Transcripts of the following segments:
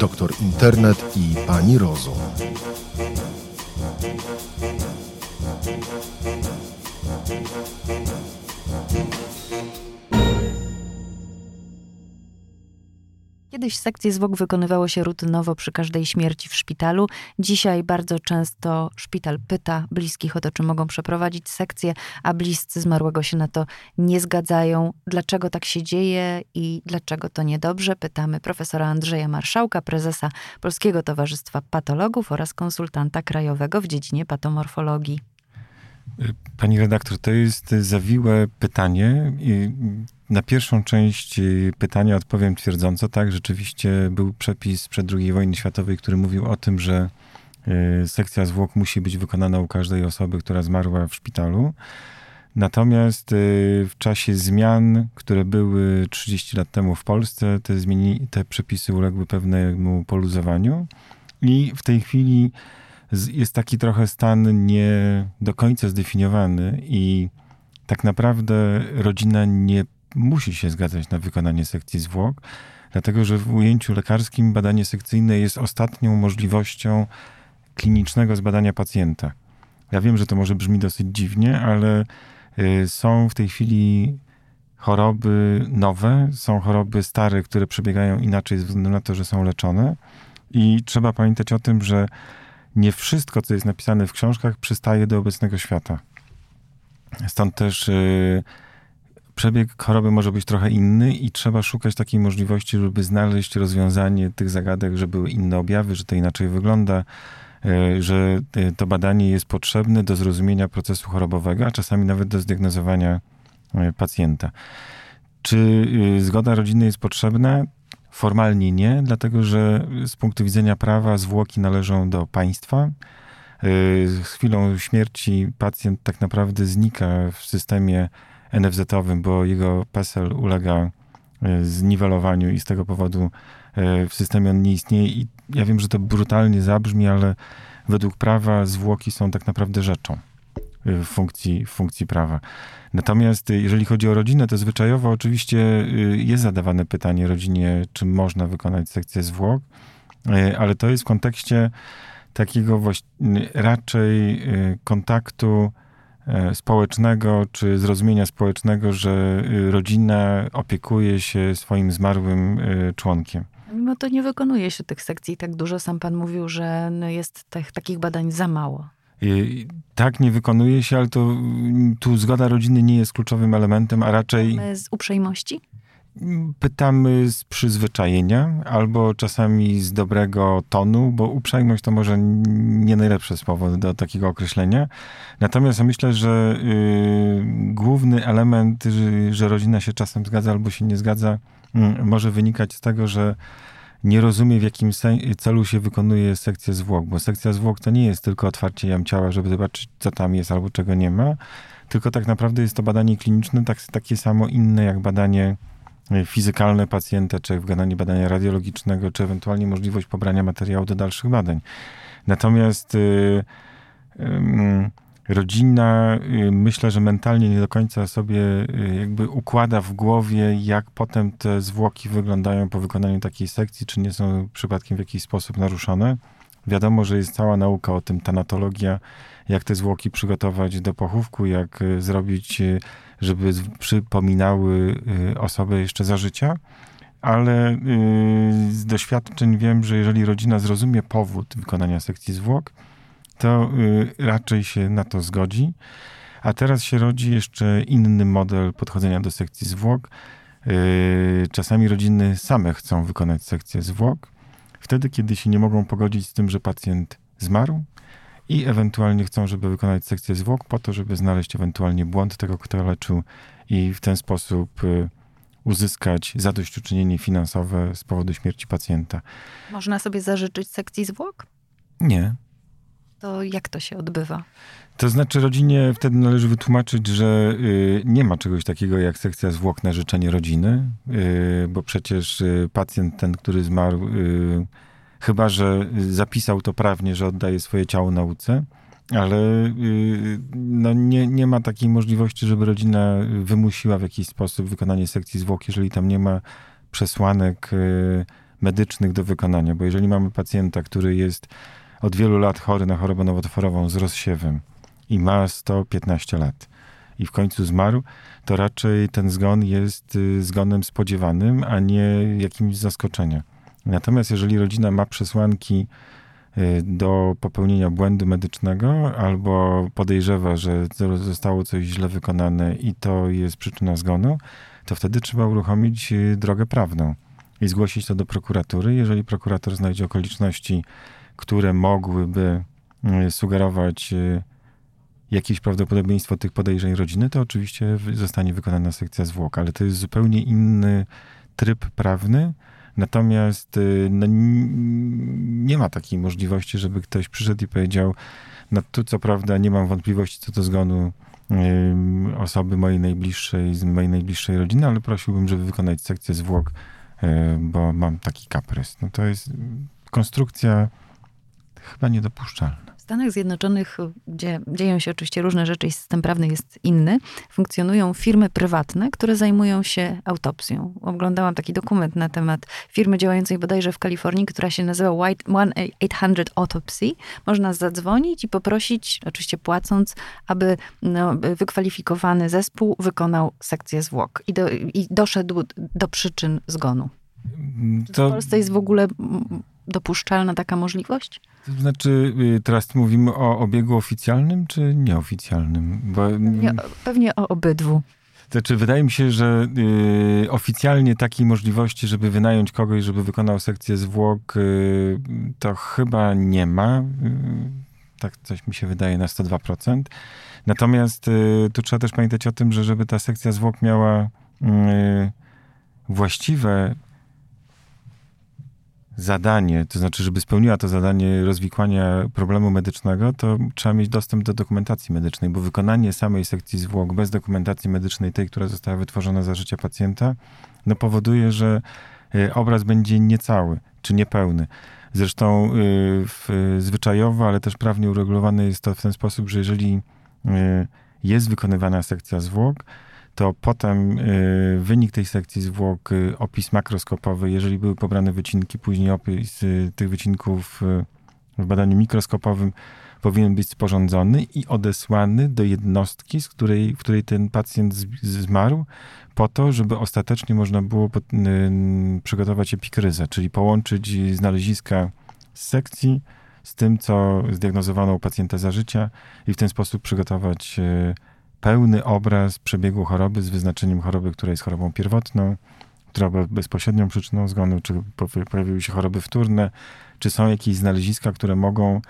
doktor Internet i pani Rozum. Kiedyś sekcje zwłok wykonywało się rutynowo przy każdej śmierci w szpitalu. Dzisiaj bardzo często szpital pyta bliskich o to, czy mogą przeprowadzić sekcję, a bliscy zmarłego się na to nie zgadzają. Dlaczego tak się dzieje i dlaczego to niedobrze? Pytamy profesora Andrzeja Marszałka, prezesa Polskiego Towarzystwa Patologów oraz konsultanta krajowego w dziedzinie patomorfologii. Pani redaktor, to jest zawiłe pytanie. Na pierwszą część pytania odpowiem twierdząco. Tak, rzeczywiście był przepis przed II wojny światowej, który mówił o tym, że y, sekcja zwłok musi być wykonana u każdej osoby, która zmarła w szpitalu. Natomiast y, w czasie zmian, które były 30 lat temu w Polsce, te, zmieni, te przepisy uległy pewnemu poluzowaniu i w tej chwili jest taki trochę stan nie do końca zdefiniowany i tak naprawdę rodzina nie musi się zgadzać na wykonanie sekcji zwłok, dlatego że w ujęciu lekarskim badanie sekcyjne jest ostatnią możliwością klinicznego zbadania pacjenta. Ja wiem, że to może brzmi dosyć dziwnie, ale y, są w tej chwili choroby nowe, są choroby stare, które przebiegają inaczej ze względu na to, że są leczone. I trzeba pamiętać o tym, że nie wszystko, co jest napisane w książkach, przystaje do obecnego świata. Stąd też y, przebieg choroby może być trochę inny i trzeba szukać takiej możliwości, żeby znaleźć rozwiązanie tych zagadek, że były inne objawy, że to inaczej wygląda, e, że e, to badanie jest potrzebne do zrozumienia procesu chorobowego, a czasami nawet do zdiagnozowania pacjenta. Czy zgoda rodziny jest potrzebna? Formalnie nie, dlatego że z punktu widzenia prawa zwłoki należą do państwa. Z chwilą śmierci pacjent tak naprawdę znika w systemie NFZ-owym, bo jego PESEL ulega e, zniwelowaniu i z tego powodu e, w systemie on nie istnieje. I ja wiem, że to brutalnie zabrzmi, ale według prawa zwłoki są tak naprawdę rzeczą w funkcji, w funkcji prawa. Natomiast jeżeli chodzi o rodzinę, to zwyczajowo oczywiście jest zadawane pytanie rodzinie, czy można wykonać sekcję zwłok, ale to jest w kontekście takiego raczej kontaktu społecznego czy zrozumienia społecznego, że y, rodzina opiekuje się swoim zmarłym y, członkiem. Mimo to nie wykonuje się tych sekcji tak dużo. Sam pan mówił, że no, jest tych, takich badań za mało. Tak, nie wykonuje się, ale to tu zgoda rodziny nie jest kluczowym elementem, a raczej. Z uprzejmości? Pytamy z przyzwyczajenia albo czasami z dobrego tonu, bo uprzejmość to może nie najlepsze słowo do takiego określenia. Natomiast myślę, że y, główny element, że, że, rodzina się czasem zgadza albo się nie zgadza, y, może wynikać z tego, że nie rozumie, w jakim celu się wykonuje sekcję zwłok, bo sekcja zwłok to nie jest tylko otwarcie jam ciała, żeby zobaczyć, co tam jest albo czego nie ma, tylko tak naprawdę jest to badanie kliniczne, tak, takie samo inne jak badanie fizykalne pacjenta, czy wykonanie badania radiologicznego, czy ewentualnie możliwość pobrania materiału do dalszych badań. Natomiast y, y, rodzina, y, myślę, że mentalnie nie do końca sobie y, jakby układa w głowie, jak potem te zwłoki wyglądają po wykonaniu takiej sekcji, czy nie są przypadkiem w jakiś sposób naruszone. Wiadomo, że jest cała nauka o tym, tanatologia, jak te zwłoki przygotować do pochówku, jak y, zrobić żeby przypominały osobę jeszcze za życia, ale z doświadczeń wiem, że jeżeli rodzina zrozumie powód wykonania sekcji zwłok, to y, raczej się na to zgodzi. A teraz się rodzi jeszcze inny model podchodzenia do sekcji zwłok. Czasami rodziny same chcą wykonać sekcję zwłok, wtedy kiedy się nie mogą pogodzić z tym, że pacjent zmarł, i ewentualnie chcą, żeby wykonać sekcję zwłok po to, żeby znaleźć ewentualnie błąd tego, kto leczył i w ten sposób y, uzyskać zadośćuczynienie finansowe z powodu śmierci pacjenta. Można sobie zażyczyć sekcji zwłok? Nie. To jak to się odbywa? To znaczy rodzinie wtedy należy wytłumaczyć, że y, nie ma czegoś takiego jak sekcja zwłok na życzenie rodziny, y, bo przecież y, pacjent ten, który zmarł chyba że zapisał to prawnie, że oddaje swoje ciało nauce, ale no nie, nie ma takiej możliwości, żeby rodzina wymusiła w jakiś sposób wykonanie sekcji zwłok, jeżeli tam nie ma przesłanek medycznych do wykonania, bo jeżeli mamy pacjenta, który jest od wielu lat chory na chorobę nowotworową z rozsiewem i ma 115 lat i w końcu zmarł, to raczej ten zgon jest y, zgonem spodziewanym, a nie jakimś zaskoczeniem. Natomiast jeżeli rodzina ma przesłanki y, do popełnienia błędu medycznego albo podejrzewa, że zostało coś źle wykonane i to jest przyczyna zgonu, to wtedy trzeba uruchomić y, drogę prawną i zgłosić to do prokuratury. Jeżeli prokurator znajdzie okoliczności, które mogłyby sugerować jakieś prawdopodobieństwo tych podejrzeń rodziny, to oczywiście zostanie wykonana sekcja zwłok, ale to jest zupełnie inny tryb prawny. Natomiast y, no, nie ma takiej możliwości, żeby ktoś przyszedł i powiedział, no tu co prawda nie mam wątpliwości co do zgonu osoby mojej najbliższej, z mojej najbliższej rodziny, ale prosiłbym, żeby wykonać sekcję zwłok, bo mam taki kaprys. No to jest konstrukcja chyba niedopuszczalna. Stanach Zjednoczonych, gdzie dzieją się oczywiście różne rzeczy i system prawny jest inny, funkcjonują firmy prywatne, które zajmują się autopsją. Oglądałam taki dokument na temat firmy działającej bodajże w Kalifornii, która się nazywa White 1-800 Autopsy. Można zadzwonić i poprosić, oczywiście płacąc, aby no, wykwalifikowany zespół wykonał sekcję zwłok i, do, i doszedł do przyczyn zgonu. To... W Polsce jest w ogóle dopuszczalna taka możliwość? To znaczy, y, teraz mówimy o obiegu oficjalnym czy nieoficjalnym? Bo... Pewnie, pewnie o obydwu. Znaczy, wydaje mi się, że y, oficjalnie takiej możliwości, żeby wynająć kogoś, żeby wykonał sekcję zwłok, y, to chyba nie ma. Y, tak coś mi się wydaje na 102%. Natomiast y, tu trzeba też pamiętać o tym, że żeby ta sekcja zwłok miała y, właściwe zadanie, to znaczy, żeby spełniła to zadanie rozwikłania problemu medycznego, to trzeba mieć dostęp do dokumentacji medycznej, bo wykonanie samej sekcji zwłok bez dokumentacji medycznej, tej, która została wytworzona za życia pacjenta, no powoduje, że e, obraz będzie niecały czy niepełny. Zresztą w, zwyczajowo, ale też prawnie uregulowane jest to w ten sposób, że jeżeli e, jest wykonywana sekcja zwłok, to potem y, wynik tej sekcji zwłok, y, opis makroskopowy, jeżeli były pobrane wycinki, później opis y, tych wycinków w badaniu mikroskopowym powinien być sporządzony i odesłany do jednostki, z której, w której ten pacjent zmarł, po to, żeby ostatecznie można było przygotować epikryzę, czyli połączyć znaleziska z sekcji z tym, co zdiagnozowano u pacjenta za życia i w ten sposób przygotować pełny obraz przebiegu choroby z wyznaczeniem choroby, która jest chorobą pierwotną, która była bezpośrednią przyczyną zgonu, czy pojawiły się choroby wtórne, czy są jakieś znaleziska, które mogą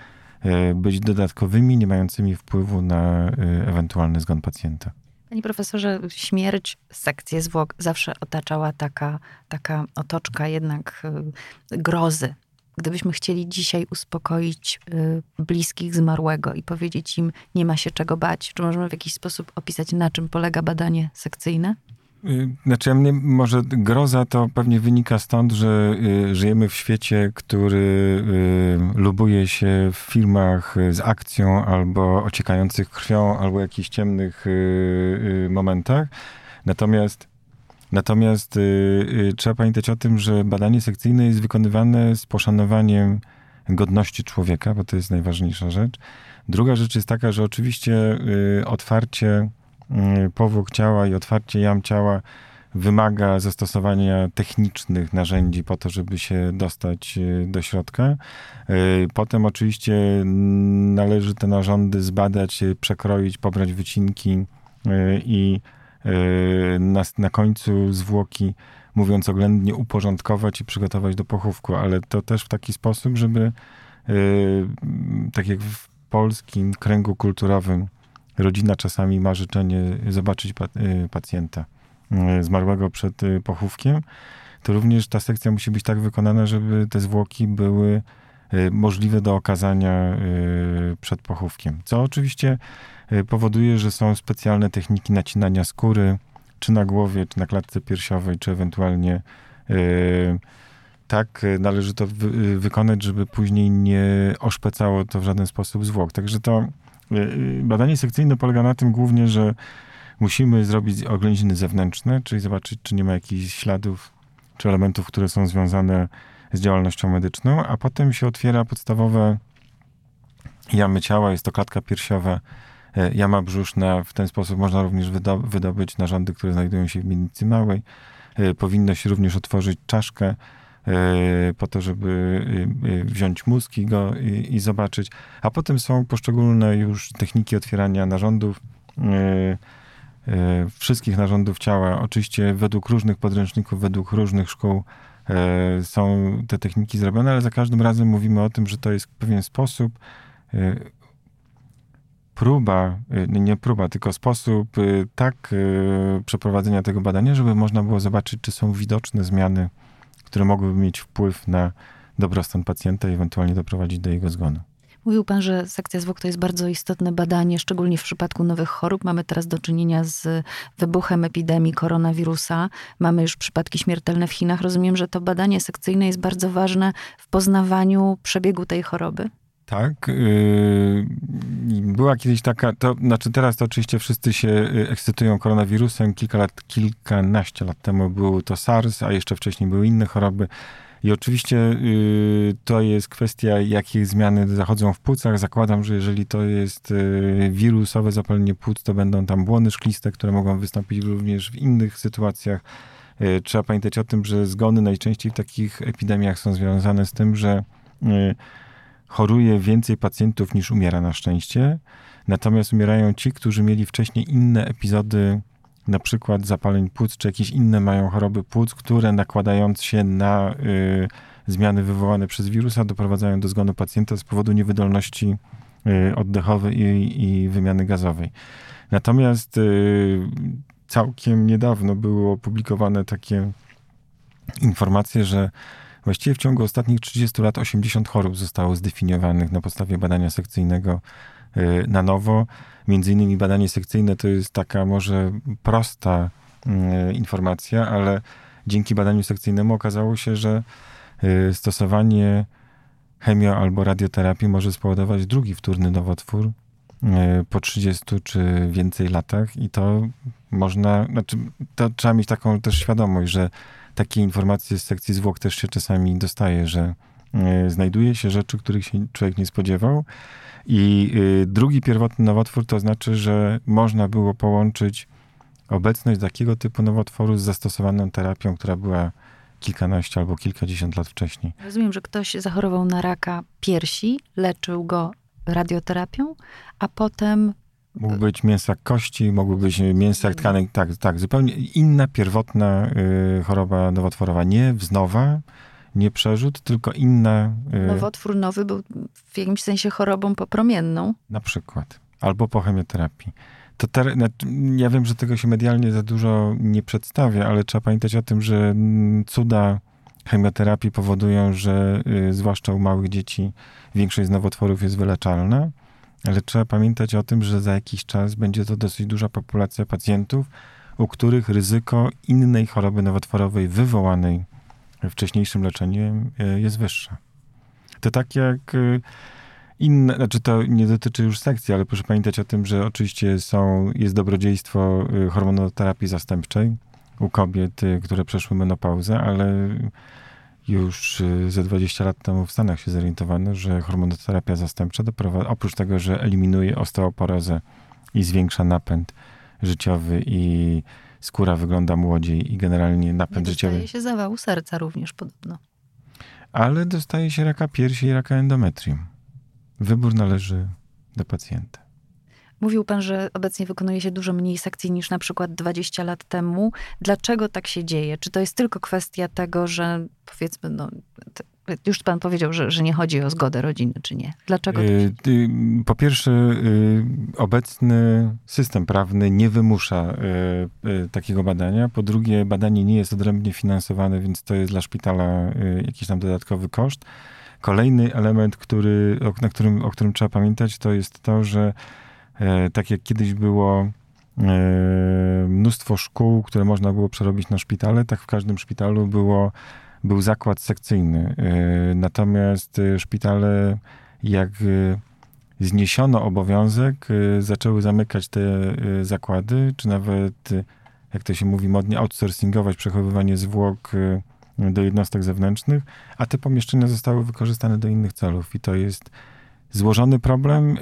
e, być dodatkowymi, nie mającymi wpływu na e, ewentualny zgon pacjenta. Panie profesorze, śmierć, sekcję zwłok zawsze otaczała taka, taka otoczka jednak e, grozy, Gdybyśmy chcieli dzisiaj uspokoić y, bliskich zmarłego i powiedzieć im, nie ma się czego bać, czy możemy w jakiś sposób opisać, na czym polega badanie sekcyjne? Y, znaczy, mnie może groza to pewnie wynika stąd, że y, żyjemy w świecie, który lubuje się w filmach z akcją albo ociekających krwią, albo jakichś ciemnych momentach. Natomiast Natomiast y, y, trzeba pamiętać o tym, że badanie sekcyjne jest wykonywane z poszanowaniem godności człowieka, bo to jest najważniejsza rzecz. Druga rzecz jest taka, że oczywiście y, otwarcie powłok ciała i otwarcie jam ciała wymaga zastosowania technicznych narzędzi po to, żeby się dostać do środka. Potem oczywiście należy te narządy zbadać, przekroić, pobrać wycinki i na, na końcu zwłoki, mówiąc oględnie, uporządkować i przygotować do pochówku, ale to też w taki sposób, żeby yy, tak jak w polskim kręgu kulturowym rodzina czasami ma życzenie zobaczyć yy, pacjenta zmarłego przed pochówkiem, to również ta sekcja musi być tak wykonana, żeby te zwłoki były możliwe do okazania przed pochówkiem. Co oczywiście Y, powoduje, że są specjalne techniki nacinania skóry, czy na głowie, czy na klatce piersiowej, czy ewentualnie y, tak należy to wy, y, wykonać, żeby później nie oszpecało to w żaden sposób zwłok. Także to badanie sekcyjne polega na tym głównie, że musimy zrobić oględziny zewnętrzne, czyli zobaczyć, czy nie ma jakichś śladów, czy elementów, które są związane z działalnością medyczną, a potem się otwiera podstawowe jamy ciała, jest to klatka piersiowa, e, jama brzuszna. W ten sposób można również wydobyć narządy, które znajdują się w miednicy małej. E, powinno się również otworzyć czaszkę po to, żeby wziąć mózg i go i, i zobaczyć. A potem są poszczególne już techniki otwierania narządów wszystkich narządów ciała. Oczywiście według różnych podręczników, według różnych szkół E, są te techniki zrobione, ale za każdym razem mówimy o tym, że to jest pewien sposób, e, próba, e, nie próba, tylko sposób tak przeprowadzenia tego badania, żeby można było zobaczyć, czy są widoczne zmiany, które mogłyby mieć wpływ na dobrostan pacjenta i ewentualnie doprowadzić do jego zgonu. Mówił pan, że sekcja zwłok to jest bardzo istotne badanie, szczególnie w przypadku nowych chorób. Mamy teraz do czynienia z wybuchem epidemii koronawirusa. Mamy już przypadki śmiertelne w Chinach. Rozumiem, że to badanie sekcyjne jest bardzo ważne w poznawaniu przebiegu tej choroby. Tak. Yy, była kiedyś taka, to znaczy teraz to oczywiście wszyscy się y, ekscytują koronawirusem. Kilka lat, kilkanaście lat temu był to SARS, a jeszcze wcześniej były inne choroby. I oczywiście y, to jest kwestia, jakie zmiany zachodzą w płucach. Zakładam, że jeżeli to jest y, wirusowe zapalenie płuc, to będą tam błony szkliste, które mogą wystąpić również w innych sytuacjach. Y, trzeba pamiętać o tym, że zgony najczęściej w takich epidemiach są związane z tym, że choruje więcej pacjentów niż umiera na szczęście. Natomiast umierają ci, którzy mieli wcześniej inne epizody na przykład zapaleń płuc, czy jakieś inne mają choroby płuc, które nakładając się na y, zmiany wywołane przez wirusa doprowadzają do zgonu pacjenta z powodu niewydolności y, oddechowej i, i, wymiany gazowej. Natomiast y, całkiem niedawno były opublikowane takie informacje, że właściwie w ciągu ostatnich 30 lat 80 chorób zostało zdefiniowanych na podstawie badania sekcyjnego na nowo. Między innymi badanie sekcyjne to jest taka może prosta y, informacja, ale dzięki badaniu sekcyjnemu okazało się, że y, stosowanie chemio albo radioterapii może spowodować drugi wtórny nowotwór y, po 30 czy więcej latach i to można, znaczy to trzeba mieć taką też świadomość, że takie informacje z sekcji zwłok też się czasami dostaje, że znajduje się rzeczy, których się człowiek nie spodziewał i y, drugi pierwotny nowotwór to znaczy, że można było połączyć obecność takiego typu nowotworu z zastosowaną terapią, która była kilkanaście albo kilkadziesiąt lat wcześniej. Rozumiem, że ktoś zachorował na raka piersi, leczył go radioterapią, a potem Mógł być mięsak kości, mogły być mięsak tkanek, tak, tak, zupełnie inna pierwotna y, choroba nowotworowa, nie wznowa, nie przerzut, tylko inne. Y, Nowotwór nowy był w jakimś sensie chorobą popromienną. Na przykład. Albo po chemioterapii. To ter... ja wiem, że tego się medialnie za dużo nie przedstawia, ale trzeba pamiętać o tym, że mm, cuda chemioterapii powodują, że y, zwłaszcza u małych dzieci większość z nowotworów jest wyleczalna, ale trzeba pamiętać o tym, że za jakiś czas będzie to dosyć duża populacja pacjentów, u których ryzyko innej choroby nowotworowej wywołanej wcześniejszym leczeniem e, jest wyższa. To tak jak e, inne, znaczy to nie dotyczy już sekcji, ale proszę pamiętać o tym, że oczywiście są, jest dobrodziejstwo e, hormonoterapii zastępczej u kobiet, które przeszły menopauzę, ale już ze 20 lat temu w Stanach się zorientowano, że hormonoterapia zastępcza doprowadza, oprócz tego, że eliminuje osteoporozę i zwiększa napęd życiowy i skóra wygląda młodziej i generalnie napęd życiowy. Dostaje się zawału serca również podobno. Ale dostaje się raka piersi i raka endometrium. Wybór należy do pacjenta. Mówił pan, że obecnie wykonuje się dużo mniej sekcji niż na przykład 20 lat temu. Dlaczego tak się dzieje? Czy to jest tylko kwestia tego, że powiedzmy, no, już pan powiedział, że, że nie chodzi o zgodę rodziny, czy nie? Dlaczego? Y, po pierwsze, y, obecny system prawny nie wymusza y, takiego badania. Po drugie, badanie nie jest odrębnie finansowane, więc to jest dla szpitala jakiś tam dodatkowy koszt. Kolejny element, który, na którym, o którym trzeba pamiętać, to jest to, że tak jak kiedyś było mnóstwo szkół, które można było przerobić na szpitale, tak w każdym szpitalu było był zakład sekcyjny. Y, natomiast y, szpitale, jak y, zniesiono obowiązek, zaczęły zamykać te zakłady, czy nawet, jak to się mówi modnie, outsourcingować przechowywanie zwłok do jednostek zewnętrznych, a te pomieszczenia zostały wykorzystane do innych celów i to jest złożony problem,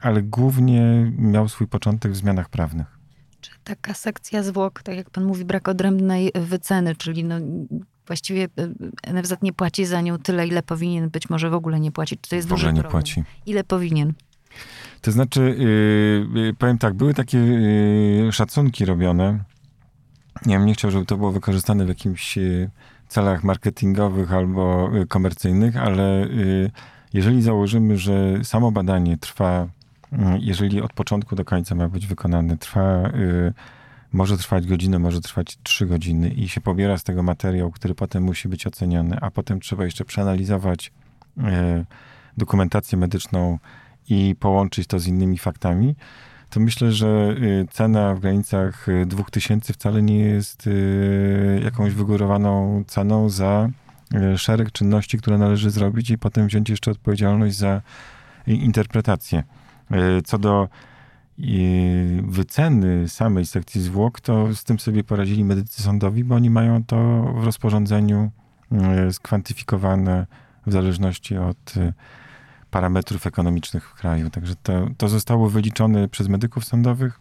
ale głównie miał swój początek w zmianach prawnych. Czy taka sekcja zwłok, tak jak pan mówi, brak odrębnej wyceny, czyli no, właściwie y, NFZ nie płaci za nią tyle, ile powinien, być może w ogóle nie płaci. To jest w ogóle duży nie problem? płaci. Ile powinien? To znaczy, yy, powiem tak, były takie yy, szacunki robione. Ja bym nie chciał, żeby to było wykorzystane w jakimś yy, celach marketingowych albo komercyjnych, ale jeżeli założymy, że samo badanie trwa, jeżeli od początku do końca ma być wykonane, trwa, może trwać godzinę, może trwać trzy godziny i się pobiera z tego materiał, który potem musi być oceniony, a potem trzeba jeszcze przeanalizować dokumentację medyczną i połączyć to z innymi faktami, to myślę, że y, cena w granicach 2000 y, wcale nie jest y, jakąś wygórowaną ceną za szereg czynności, które należy zrobić i potem wziąć jeszcze odpowiedzialność za interpretację. Co do wyceny samej sekcji zwłok, to z tym sobie poradzili medycy sądowi, bo oni mają to w rozporządzeniu skwantyfikowane w zależności od parametrów ekonomicznych w kraju. Także to, to zostało wyliczone przez medyków sądowych.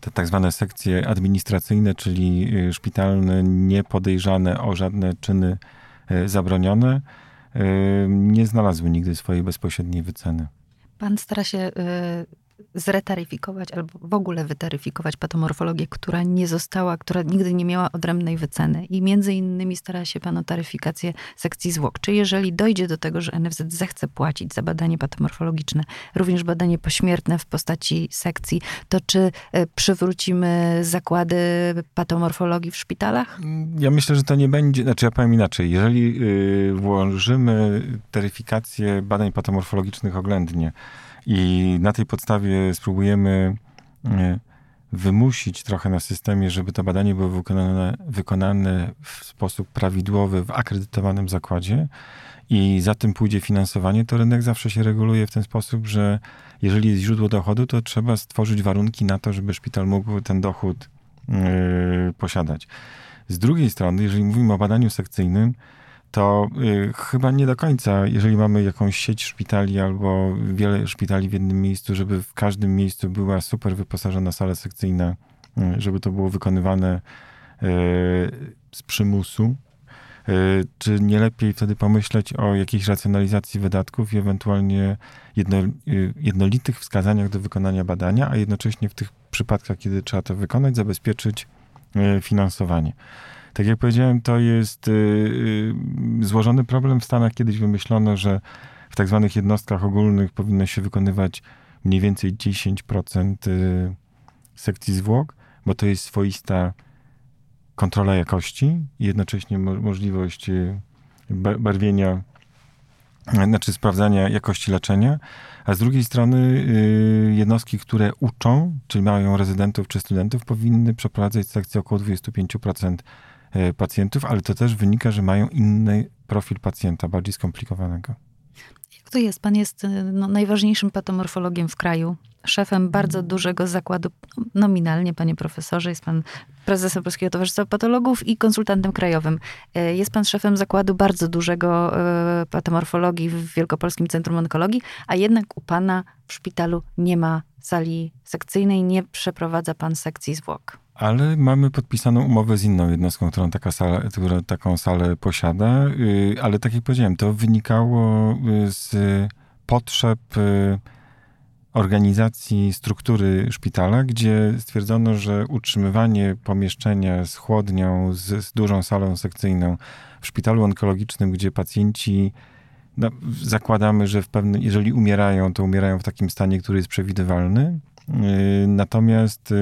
Te tak zwane sekcje administracyjne, czyli y, szpitalne, niepodejrzane o żadne czyny y, zabronione, y, nie znalazły nigdy swojej bezpośredniej wyceny. Pan stara się zretaryfikować albo w ogóle wytaryfikować patomorfologię, która nie została, która nigdy nie miała odrębnej wyceny. I między innymi stara się pan o taryfikację sekcji zwłok. Czy jeżeli dojdzie do tego, że NFZ zechce płacić za badanie patomorfologiczne, również badanie pośmiertne w postaci sekcji, to czy e, przywrócimy zakłady patomorfologii w szpitalach? Ja myślę, że to nie będzie, znaczy ja powiem inaczej. Jeżeli yy, włożymy taryfikację badań patomorfologicznych oględnie, i na tej podstawie spróbujemy e, wymusić trochę na systemie, żeby to badanie było wykonane, wykonane w sposób prawidłowy w akredytowanym zakładzie i za tym pójdzie finansowanie, to rynek zawsze się reguluje w ten sposób, że jeżeli jest źródło dochodu, to trzeba stworzyć warunki na to, żeby szpital mógł ten dochód yy, posiadać. Z drugiej strony, jeżeli mówimy o badaniu sekcyjnym, to y, chyba nie do końca, jeżeli mamy jakąś sieć szpitali albo wiele szpitali w jednym miejscu, żeby w każdym miejscu była super wyposażona sala sekcyjna, y, żeby to było wykonywane y, z przymusu. Y, czy nie lepiej wtedy pomyśleć o jakiejś racjonalizacji wydatków i ewentualnie jedno, y, jednolitych wskazaniach do wykonania badania, a jednocześnie w tych przypadkach, kiedy trzeba to wykonać, zabezpieczyć y, finansowanie. Tak jak powiedziałem, to jest yy, złożony problem. W Stanach kiedyś wymyślono, że w tak zwanych jednostkach ogólnych powinno się wykonywać mniej więcej 10% y, sekcji zwłok, bo to jest swoista kontrola jakości i jednocześnie mo możliwość y, barwienia, znaczy sprawdzania jakości leczenia, a z drugiej strony y, jednostki, które uczą, czyli mają rezydentów czy studentów, powinny przeprowadzać sekcję około 25% E, pacjentów, ale to też wynika, że mają inny profil pacjenta, bardziej skomplikowanego. Jak to jest? Pan jest e, no, najważniejszym patomorfologiem w kraju, szefem bardzo dużego zakładu, nominalnie, panie profesorze, jest pan prezesem Polskiego Towarzystwa Patologów i konsultantem krajowym. E, jest pan szefem zakładu bardzo dużego patomorfologii w Wielkopolskim Centrum Onkologii, a jednak u pana w szpitalu nie ma sali sekcyjnej, nie przeprowadza pan sekcji zwłok. Ale mamy podpisaną umowę z inną jednostką, którą taka sala, która taką salę posiada. Y, ale tak jak powiedziałem, to wynikało y, z potrzeb y, organizacji struktury szpitala, gdzie stwierdzono, że utrzymywanie pomieszczenia z chłodnią, z, z dużą salą sekcyjną w szpitalu onkologicznym, gdzie pacjenci no, zakładamy, że w pewnym, jeżeli umierają, to umierają w takim stanie, który jest przewidywalny. Natomiast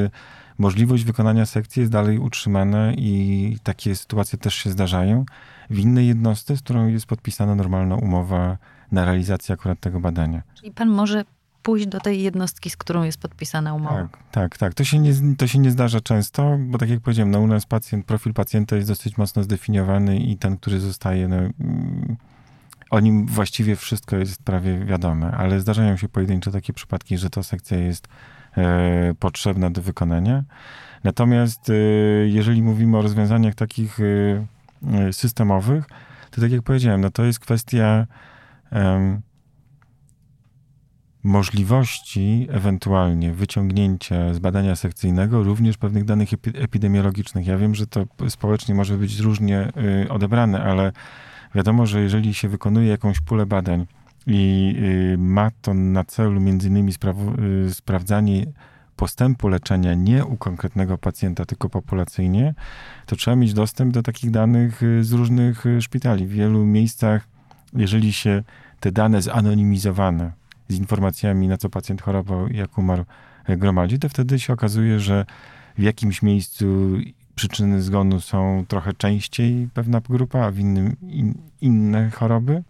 możliwość wykonania sekcji jest dalej utrzymana i takie sytuacje też się zdarzają w innej jednostce, z którą jest podpisana normalna umowa na realizację akurat tego badania. Czyli pan może pójść do tej jednostki, z którą jest podpisana umowa. Tak, tak, tak. To się nie, to się nie zdarza często, bo tak jak powiedziałem, no u nas pacjent, profil pacjenta jest dosyć mocno zdefiniowany i ten, który zostaje, no, mm, o nim właściwie wszystko jest prawie wiadome, ale zdarzają się pojedyncze takie przypadki, że to sekcja jest potrzebna do wykonania. Natomiast e, jeżeli mówimy o rozwiązaniach takich e, systemowych, to tak jak powiedziałem, no to jest kwestia możliwości ewentualnie wyciągnięcia z badania sekcyjnego również pewnych danych epidemiologicznych. Ja wiem, że to społecznie może być różnie y, odebrane, ale wiadomo, że jeżeli się wykonuje jakąś pulę badań i y, ma to na celu między innymi y, sprawdzanie postępu leczenia nie u konkretnego pacjenta, tylko populacyjnie, to trzeba mieć dostęp do takich danych z różnych szpitali. W wielu miejscach, jeżeli się te dane zanonimizowane, z informacjami, na co pacjent chorował, jak umarł, gromadzi, to wtedy się okazuje, że w jakimś miejscu przyczyny zgonu są trochę częściej pewna grupa, a w innym in, inne choroby,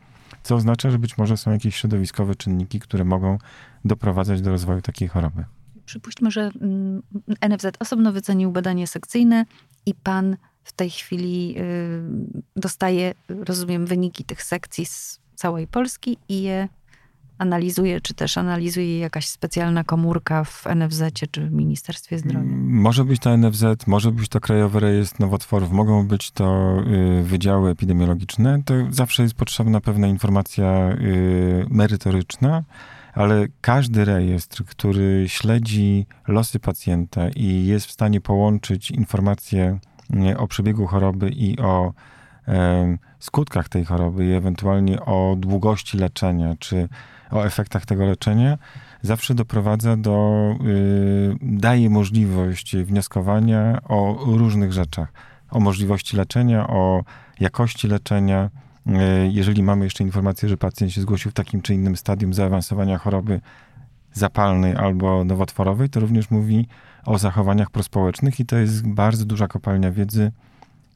co oznacza, że być może są jakieś środowiskowe czynniki, które mogą doprowadzać do rozwoju takiej choroby. Przypuśćmy, że mm, NFZ osobno wycenił badanie sekcyjne i pan w tej chwili y, dostaje, rozumiem, wyniki tych sekcji z całej Polski i je analizuje, czy też analizuje jakaś specjalna komórka w NFZ czy w Ministerstwie Zdrowia? Może być to NFZ, może być to Krajowy Rejestr Nowotworów, mogą być to y, wydziały epidemiologiczne. To zawsze jest potrzebna pewna informacja y, merytoryczna, ale każdy rejestr, który śledzi losy pacjenta i jest w stanie połączyć informacje y, o przebiegu choroby i o skutkach tej choroby i ewentualnie o długości leczenia, czy o efektach tego leczenia, zawsze doprowadza do, y, daje możliwość wnioskowania o różnych rzeczach. O możliwości leczenia, o jakości leczenia. Y, jeżeli mamy jeszcze informację, że pacjent się zgłosił w takim czy innym stadium zaawansowania choroby zapalnej albo nowotworowej, to również mówi o zachowaniach prospołecznych i to jest bardzo duża kopalnia wiedzy,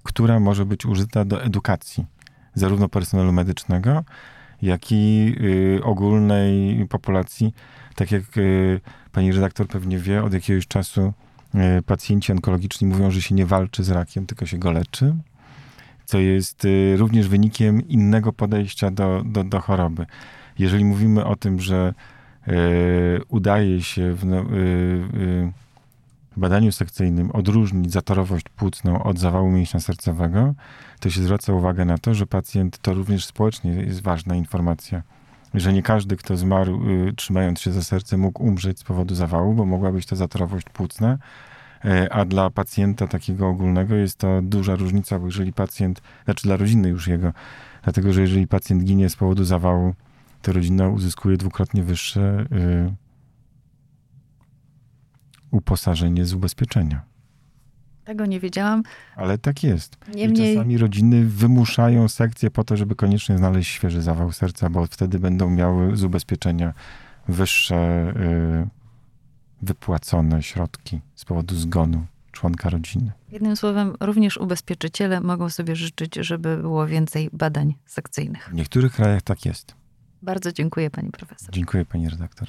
która może być użyta do edukacji zarówno personelu medycznego, jak i y, ogólnej populacji. Tak jak y, pani redaktor pewnie wie, od jakiegoś czasu y, pacjenci onkologiczni mówią, że się nie walczy z rakiem, tylko się go leczy, co jest również wynikiem innego podejścia do, do, do choroby. Jeżeli mówimy o tym, że udaje się w, no, badaniu sekcyjnym odróżnić zatorowość płucną od zawału mięśnia sercowego, to się zwraca uwagę na to, że pacjent to również społecznie jest ważna informacja. Że nie każdy, kto zmarł y, trzymając się za serce, mógł umrzeć z powodu zawału, bo mogła być to zatorowość płucna, y, a dla pacjenta takiego ogólnego jest to duża różnica, bo jeżeli pacjent, znaczy dla rodziny już jego, dlatego że jeżeli pacjent ginie z powodu zawału, to rodzina uzyskuje dwukrotnie wyższe y, uposażenie z ubezpieczenia. Tego nie wiedziałam. Ale tak jest. Niemniej... I czasami rodziny wymuszają sekcję po to, żeby koniecznie znaleźć świeży zawał serca, bo wtedy będą miały z ubezpieczenia wyższe y, wypłacone środki z powodu zgonu członka rodziny. Jednym słowem, również ubezpieczyciele mogą sobie życzyć, żeby było więcej badań sekcyjnych. W niektórych krajach tak jest. Bardzo dziękuję pani profesor. Dziękuję pani redaktor.